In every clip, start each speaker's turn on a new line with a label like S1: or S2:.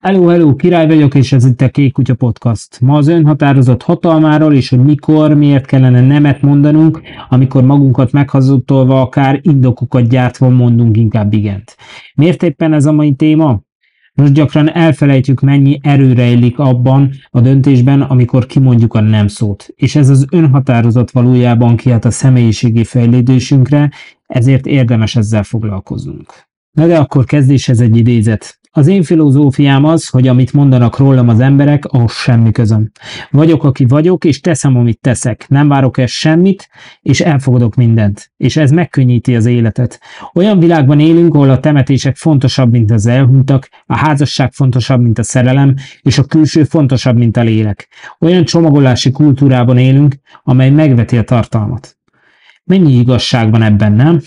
S1: Hello, hello, király vagyok, és ez itt a Kék Kutya Podcast. Ma az önhatározott hatalmáról, és hogy mikor, miért kellene nemet mondanunk, amikor magunkat meghazudtolva, akár indokokat gyártva mondunk inkább igent. Miért éppen ez a mai téma? Most gyakran elfelejtjük, mennyi erőre illik abban a döntésben, amikor kimondjuk a nem szót. És ez az önhatározat valójában kihat a személyiségi fejlődésünkre, ezért érdemes ezzel foglalkoznunk. Na de akkor kezdéshez egy idézet. Az én filozófiám az, hogy amit mondanak rólam az emberek, ahhoz semmi közöm. Vagyok, aki vagyok, és teszem, amit teszek. Nem várok el semmit, és elfogadok mindent. És ez megkönnyíti az életet. Olyan világban élünk, ahol a temetések fontosabb, mint az elhunytak, a házasság fontosabb, mint a szerelem, és a külső fontosabb, mint a lélek. Olyan csomagolási kultúrában élünk, amely megveti a tartalmat. Mennyi igazság van ebben, nem?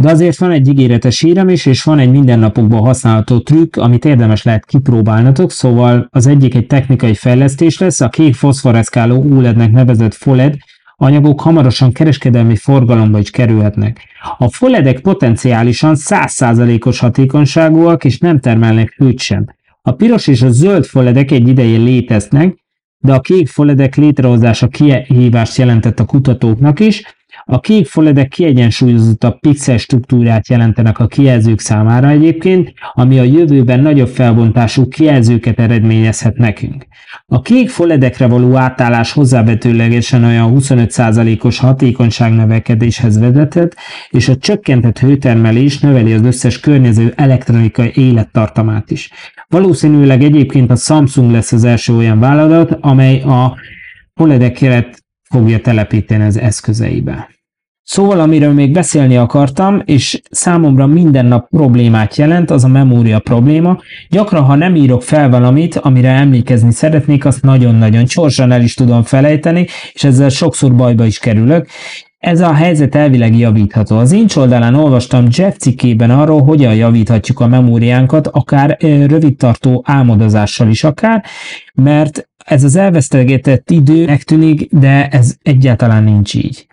S1: De azért van egy ígéretes hírem is, és van egy mindennapokban használható trükk, amit érdemes lehet kipróbálnatok, szóval az egyik egy technikai fejlesztés lesz, a kék foszforeszkáló OLED-nek nevezett FOLED anyagok hamarosan kereskedelmi forgalomba is kerülhetnek. A FOLED-ek potenciálisan 100%-os hatékonyságúak, és nem termelnek hőt sem. A piros és a zöld FOLED-ek egy ideje léteznek, de a kék FOLED-ek létrehozása kihívást jelentett a kutatóknak is, a kék foledek kiegyensúlyozottabb pixel struktúrát jelentenek a kijelzők számára egyébként, ami a jövőben nagyobb felbontású kijelzőket eredményezhet nekünk. A kék foledekre való átállás hozzávetőlegesen olyan 25%-os hatékonyság növekedéshez vezethet, és a csökkentett hőtermelés növeli az összes környező elektronikai élettartamát is. Valószínűleg egyébként a Samsung lesz az első olyan vállalat, amely a foledeket fogja telepíteni az eszközeibe. Szóval, amiről még beszélni akartam, és számomra minden nap problémát jelent, az a memória probléma. Gyakran, ha nem írok fel valamit, amire emlékezni szeretnék, azt nagyon-nagyon csorsan el is tudom felejteni, és ezzel sokszor bajba is kerülök. Ez a helyzet elvileg javítható. Az Incs oldalán olvastam Jeff cikkében arról, hogyan javíthatjuk a memóriánkat, akár rövidtartó álmodozással is akár, mert ez az elvesztegetett idő tűnik, de ez egyáltalán nincs így.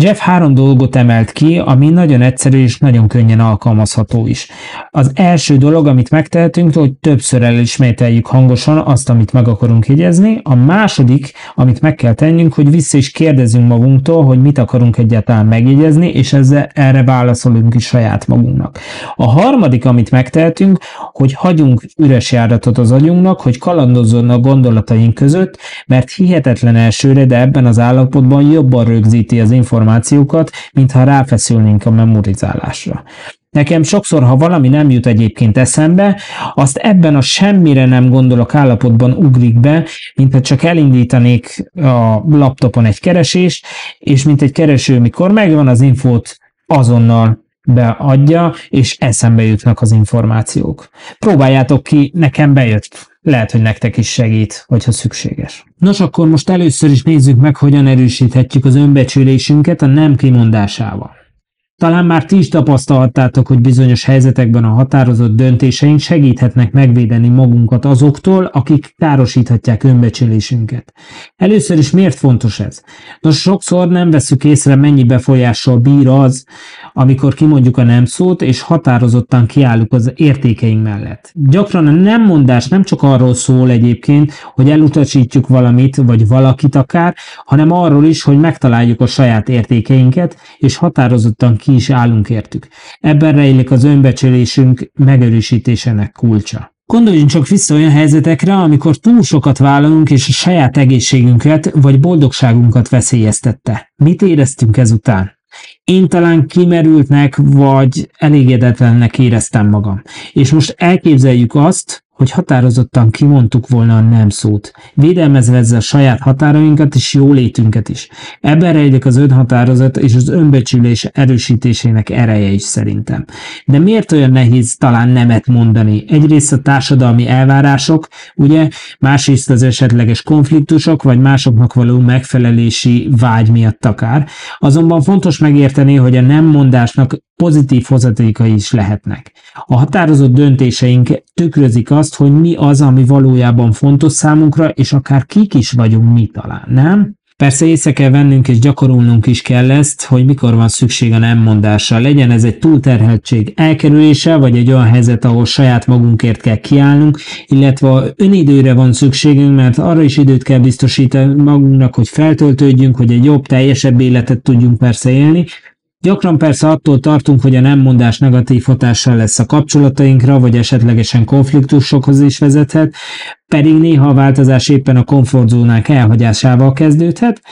S1: Jeff három dolgot emelt ki, ami nagyon egyszerű és nagyon könnyen alkalmazható is. Az első dolog, amit megtehetünk, hogy többször elismételjük hangosan azt, amit meg akarunk jegyezni. A második, amit meg kell tennünk, hogy vissza is kérdezünk magunktól, hogy mit akarunk egyáltalán megjegyezni, és ezzel erre válaszolunk is saját magunknak. A harmadik, amit megtehetünk, hogy hagyunk üres járatot az agyunknak, hogy kalandozzon a gondolataink között, mert hihetetlen elsőre, de ebben az állapotban jobban rögzíti az információt információkat, mintha ráfeszülnénk a memorizálásra. Nekem sokszor, ha valami nem jut egyébként eszembe, azt ebben a semmire nem gondolok állapotban ugrik be, mint ha csak elindítanék a laptopon egy keresést, és mint egy kereső, mikor megvan az infót, azonnal beadja, és eszembe jutnak az információk. Próbáljátok ki, nekem bejött. Lehet, hogy nektek is segít, hogyha szükséges. Nos, akkor most először is nézzük meg, hogyan erősíthetjük az önbecsülésünket a nem kimondásával. Talán már ti is tapasztalhattátok, hogy bizonyos helyzetekben a határozott döntéseink segíthetnek megvédeni magunkat azoktól, akik károsíthatják önbecsülésünket. Először is miért fontos ez? Nos, sokszor nem veszük észre, mennyi befolyással bír az, amikor kimondjuk a nem szót, és határozottan kiállunk az értékeink mellett. Gyakran a nem mondás nem csak arról szól egyébként, hogy elutasítjuk valamit, vagy valakit akár, hanem arról is, hogy megtaláljuk a saját értékeinket, és határozottan ki is állunk értük. Ebben rejlik az önbecsülésünk megerősítésének kulcsa. Gondoljunk csak vissza olyan helyzetekre, amikor túl sokat vállalunk, és a saját egészségünket vagy boldogságunkat veszélyeztette. Mit éreztünk ezután? Én talán kimerültnek vagy elégedetlennek éreztem magam. És most elképzeljük azt, hogy határozottan kimondtuk volna a nem szót, védelmezve ezzel a saját határainkat és jólétünket is. Ebben rejlik az önhatározat és az önbecsülés erősítésének ereje is szerintem. De miért olyan nehéz talán nemet mondani? Egyrészt a társadalmi elvárások, ugye, másrészt az esetleges konfliktusok, vagy másoknak való megfelelési vágy miatt akár. Azonban fontos megérteni, hogy a nem mondásnak pozitív hozatékai is lehetnek. A határozott döntéseink tükrözik azt, hogy mi az, ami valójában fontos számunkra, és akár kik is vagyunk mi talán, nem? Persze észre kell vennünk és gyakorolnunk is kell ezt, hogy mikor van szükség a nem mondásra. Legyen ez egy túlterheltség elkerülése, vagy egy olyan helyzet, ahol saját magunkért kell kiállnunk, illetve önidőre van szükségünk, mert arra is időt kell biztosítani magunknak, hogy feltöltődjünk, hogy egy jobb, teljesebb életet tudjunk persze élni, Gyakran persze attól tartunk, hogy a nem mondás negatív hatással lesz a kapcsolatainkra, vagy esetlegesen konfliktusokhoz is vezethet, pedig néha a változás éppen a komfortzónák elhagyásával kezdődhet,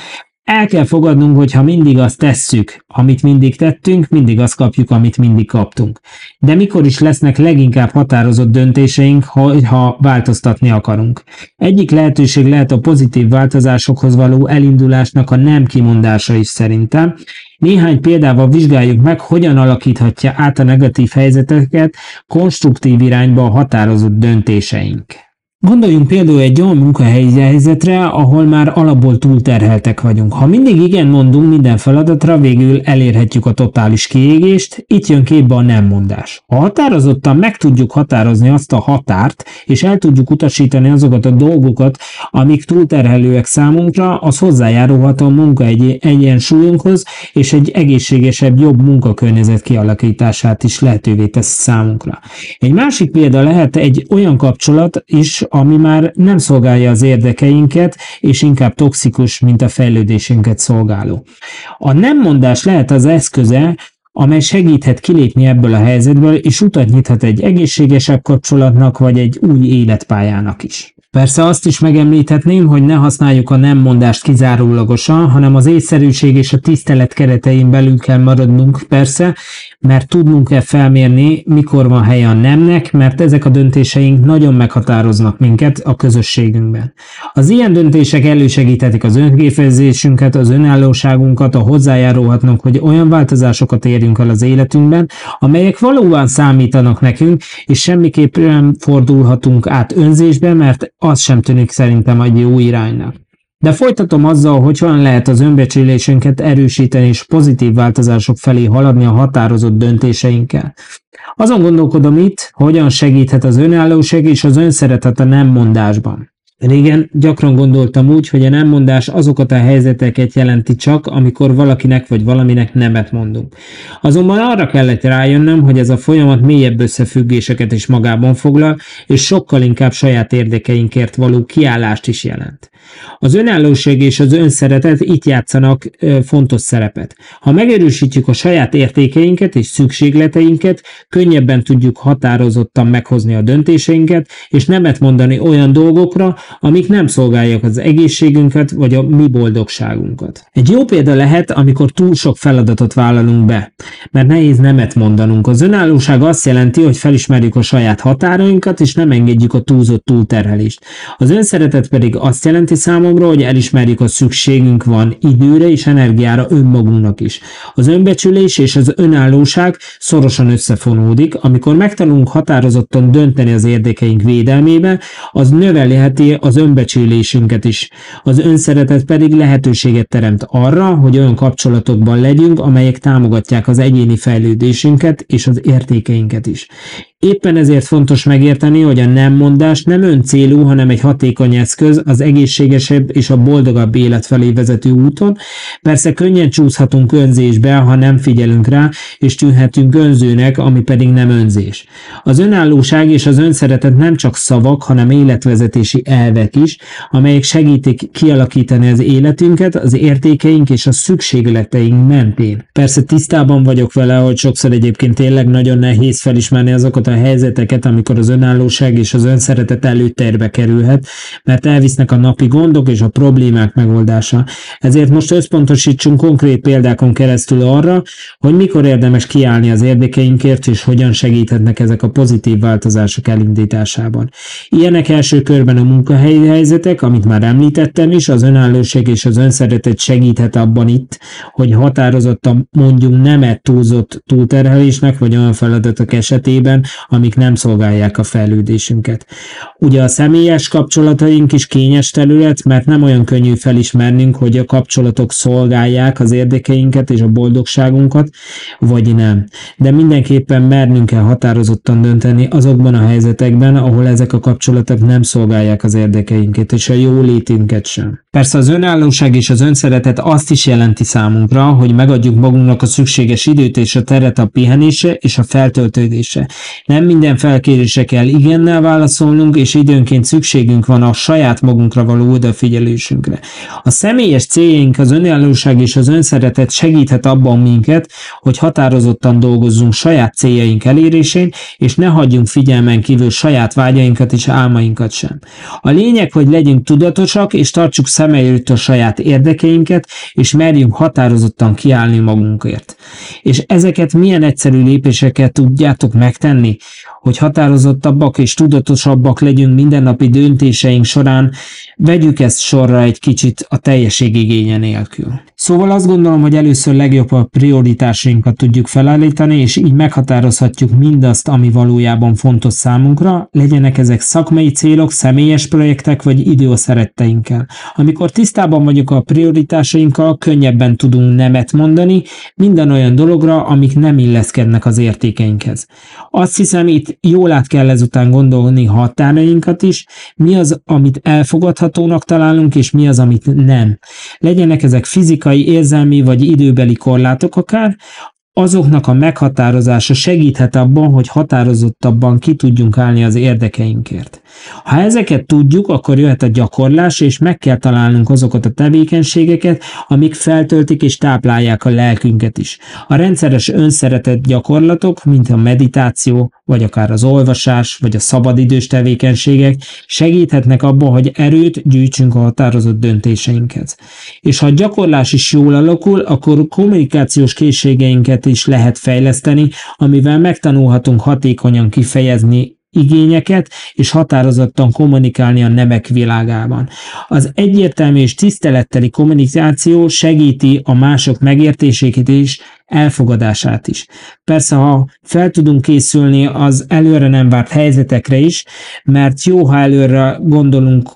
S1: el kell fogadnunk, hogy ha mindig azt tesszük, amit mindig tettünk, mindig azt kapjuk, amit mindig kaptunk. De mikor is lesznek leginkább határozott döntéseink, ha változtatni akarunk? Egyik lehetőség lehet a pozitív változásokhoz való elindulásnak a nem kimondása is szerintem. Néhány példával vizsgáljuk meg, hogyan alakíthatja át a negatív helyzeteket konstruktív irányba a határozott döntéseink. Gondoljunk például egy olyan munkahelyi helyzetre, ahol már alapból túlterheltek vagyunk. Ha mindig igen mondunk minden feladatra, végül elérhetjük a totális kiégést, itt jön képbe a nem mondás. Ha határozottan meg tudjuk határozni azt a határt, és el tudjuk utasítani azokat a dolgokat, amik túlterhelőek számunkra, az hozzájárulhat a munka egy egyensúlyunkhoz, és egy egészségesebb, jobb munkakörnyezet kialakítását is lehetővé tesz számunkra. Egy másik példa lehet egy olyan kapcsolat is, ami már nem szolgálja az érdekeinket, és inkább toxikus, mint a fejlődésünket szolgáló. A nem mondás lehet az eszköze, amely segíthet kilépni ebből a helyzetből, és utat nyithat egy egészségesebb kapcsolatnak, vagy egy új életpályának is. Persze azt is megemlíthetném, hogy ne használjuk a nem mondást kizárólagosan, hanem az észszerűség és a tisztelet keretein belül kell maradnunk persze, mert tudnunk kell felmérni, mikor van helye a nemnek, mert ezek a döntéseink nagyon meghatároznak minket a közösségünkben. Az ilyen döntések elősegíthetik az önképzésünket, az önállóságunkat, a hozzájárulhatnak, hogy olyan változásokat érjünk el az életünkben, amelyek valóban számítanak nekünk, és semmiképp nem fordulhatunk át önzésbe, mert az sem tűnik szerintem egy jó iránynak. De folytatom azzal, hogy hogyan lehet az önbecsülésünket erősíteni és pozitív változások felé haladni a határozott döntéseinkkel. Azon gondolkodom itt, hogyan segíthet az önállóság és az önszeretet a nem mondásban. Régen gyakran gondoltam úgy, hogy a nemmondás azokat a helyzeteket jelenti csak, amikor valakinek vagy valaminek nemet mondunk. Azonban arra kellett rájönnöm, hogy ez a folyamat mélyebb összefüggéseket is magában foglal, és sokkal inkább saját érdekeinkért való kiállást is jelent. Az önállóság és az önszeretet itt játszanak ö, fontos szerepet. Ha megerősítjük a saját értékeinket és szükségleteinket, könnyebben tudjuk határozottan meghozni a döntéseinket, és nemet mondani olyan dolgokra, amik nem szolgálják az egészségünket vagy a mi boldogságunkat. Egy jó példa lehet, amikor túl sok feladatot vállalunk be, mert nehéz nemet mondanunk. Az önállóság azt jelenti, hogy felismerjük a saját határainkat, és nem engedjük a túlzott túlterhelést. Az önszeretet pedig azt jelenti számomra, hogy elismerjük a szükségünk van időre és energiára önmagunknak is. Az önbecsülés és az önállóság szorosan összefonódik, amikor megtanulunk határozottan dönteni az érdekeink védelmébe, az növelheti az önbecsülésünket is. Az önszeretet pedig lehetőséget teremt arra, hogy olyan kapcsolatokban legyünk, amelyek támogatják az egyéni fejlődésünket és az értékeinket is. Éppen ezért fontos megérteni, hogy a nem mondás nem öncélú, hanem egy hatékony eszköz az egészségesebb és a boldogabb élet felé vezető úton. Persze könnyen csúszhatunk önzésbe, ha nem figyelünk rá, és tűnhetünk önzőnek, ami pedig nem önzés. Az önállóság és az önszeretet nem csak szavak, hanem életvezetési elvek is, amelyek segítik kialakítani az életünket, az értékeink és a szükségleteink mentén. Persze tisztában vagyok vele, hogy sokszor egyébként tényleg nagyon nehéz felismerni azokat a helyzeteket, amikor az önállóság és az önszeretet előtérbe kerülhet, mert elvisznek a napi gondok és a problémák megoldása. Ezért most összpontosítsunk konkrét példákon keresztül arra, hogy mikor érdemes kiállni az érdekeinkért, és hogyan segíthetnek ezek a pozitív változások elindításában. Ilyenek első körben a munkahelyi helyzetek, amit már említettem is, az önállóság és az önszeretet segíthet abban itt, hogy határozottan mondjunk nemet túlzott túlterhelésnek, vagy olyan feladatok esetében, amik nem szolgálják a fejlődésünket. Ugye a személyes kapcsolataink is kényes terület, mert nem olyan könnyű felismernünk, hogy a kapcsolatok szolgálják az érdekeinket és a boldogságunkat, vagy nem. De mindenképpen mernünk kell határozottan dönteni azokban a helyzetekben, ahol ezek a kapcsolatok nem szolgálják az érdekeinket és a jó létünket sem. Persze az önállóság és az önszeretet azt is jelenti számunkra, hogy megadjuk magunknak a szükséges időt és a teret a pihenése és a feltöltődése. Nem minden felkérésre kell igennel válaszolnunk, és időnként szükségünk van a saját magunkra való odafigyelésünkre. A személyes céljaink, az önállóság és az önszeretet segíthet abban minket, hogy határozottan dolgozzunk saját céljaink elérésén, és ne hagyjunk figyelmen kívül saját vágyainkat és álmainkat sem. A lényeg, hogy legyünk tudatosak, és tartsuk szem előtt a saját érdekeinket, és merjünk határozottan kiállni magunkért. És ezeket milyen egyszerű lépéseket tudjátok megtenni, hogy határozottabbak és tudatosabbak legyünk mindennapi döntéseink során, vegyük ezt sorra egy kicsit a teljesség igénye nélkül. Szóval azt gondolom, hogy először legjobb a prioritásainkat tudjuk felállítani, és így meghatározhatjuk mindazt, ami valójában fontos számunkra, legyenek ezek szakmai célok, személyes projektek vagy időszeretteinkkel. Amikor tisztában vagyok a prioritásainkkal, könnyebben tudunk nemet mondani minden olyan dologra, amik nem illeszkednek az értékeinkhez. Azt hiszem, itt jól át kell ezután gondolni határainkat is, mi az, amit elfogadhatónak találunk, és mi az, amit nem. Legyenek ezek fizikai, érzelmi vagy időbeli korlátok akár, azoknak a meghatározása segíthet abban, hogy határozottabban ki tudjunk állni az érdekeinkért. Ha ezeket tudjuk, akkor jöhet a gyakorlás, és meg kell találnunk azokat a tevékenységeket, amik feltöltik és táplálják a lelkünket is. A rendszeres önszeretett gyakorlatok, mint a meditáció, vagy akár az olvasás, vagy a szabadidős tevékenységek segíthetnek abban, hogy erőt gyűjtsünk a határozott döntéseinkhez. És ha a gyakorlás is jól alakul, akkor kommunikációs készségeinket is lehet fejleszteni, amivel megtanulhatunk hatékonyan kifejezni igényeket, és határozottan kommunikálni a nemek világában. Az egyértelmű és tiszteletteli kommunikáció segíti a mások megértését és elfogadását is. Persze, ha fel tudunk készülni az előre nem várt helyzetekre is, mert jó, ha előre gondolunk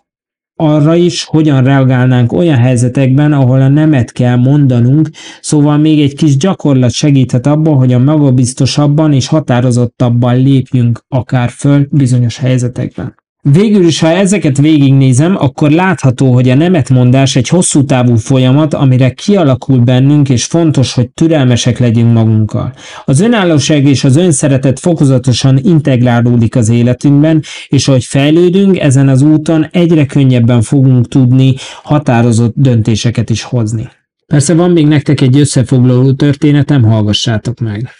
S1: arra is, hogyan reagálnánk olyan helyzetekben, ahol a nemet kell mondanunk, szóval még egy kis gyakorlat segíthet abban, hogy a magabiztosabban és határozottabban lépjünk akár föl bizonyos helyzetekben. Végül is, ha ezeket végignézem, akkor látható, hogy a nemetmondás egy hosszú távú folyamat, amire kialakul bennünk, és fontos, hogy türelmesek legyünk magunkkal. Az önállóság és az önszeretet fokozatosan integrálódik az életünkben, és ahogy fejlődünk, ezen az úton egyre könnyebben fogunk tudni határozott döntéseket is hozni. Persze van még nektek egy összefoglaló történetem, hallgassátok meg.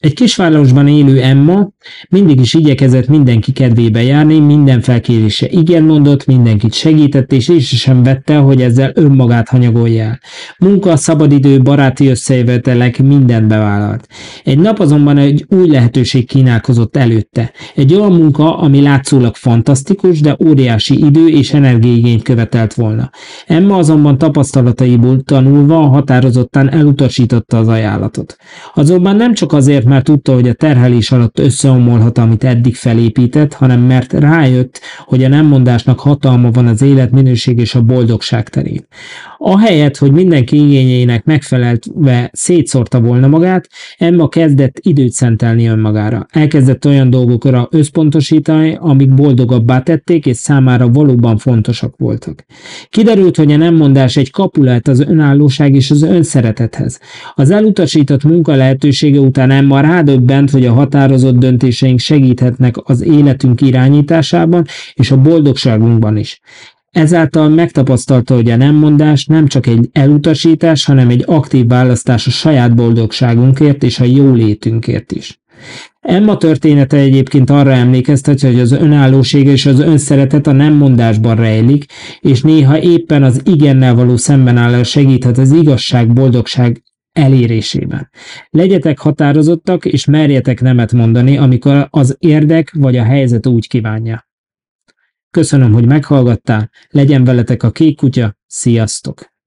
S1: Egy kisvárosban élő Emma mindig is igyekezett mindenki kedvébe járni, minden felkérése igen mondott, mindenkit segített, és észre sem vette, hogy ezzel önmagát hanyagolja. Munka, szabadidő, baráti összejövetelek mindent bevállalt. Egy nap azonban egy új lehetőség kínálkozott előtte. Egy olyan munka, ami látszólag fantasztikus, de óriási idő és energiaigényt követelt volna. Emma azonban tapasztalataiból tanulva határozottan elutasította az ajánlatot. Azonban nem csak azért, mert tudta, hogy a terhelés alatt összeomolhat, amit eddig felépített, hanem mert rájött, hogy a nemmondásnak hatalma van az élet minőség és a boldogság terén. Ahelyett, hogy mindenki igényeinek megfelelve szétszórta volna magát, Emma kezdett időt szentelni önmagára. Elkezdett olyan dolgokra összpontosítani, amik boldogabbá tették, és számára valóban fontosak voltak. Kiderült, hogy a nemmondás egy kapulát az önállóság és az önszeretethez. Az elutasított munka lehetősége után Emma rádöbbent, hogy a határozott döntéseink segíthetnek az életünk irányításában és a boldogságunkban is. Ezáltal megtapasztalta, hogy a nemmondás nem csak egy elutasítás, hanem egy aktív választás a saját boldogságunkért és a jólétünkért is. Emma története egyébként arra emlékeztet, hogy az önállóség és az önszeretet a nemmondásban rejlik, és néha éppen az igennel való szembenállás segíthet az igazság, boldogság elérésében. Legyetek határozottak, és merjetek nemet mondani, amikor az érdek vagy a helyzet úgy kívánja. Köszönöm, hogy meghallgattál, legyen veletek a kék kutya, sziasztok!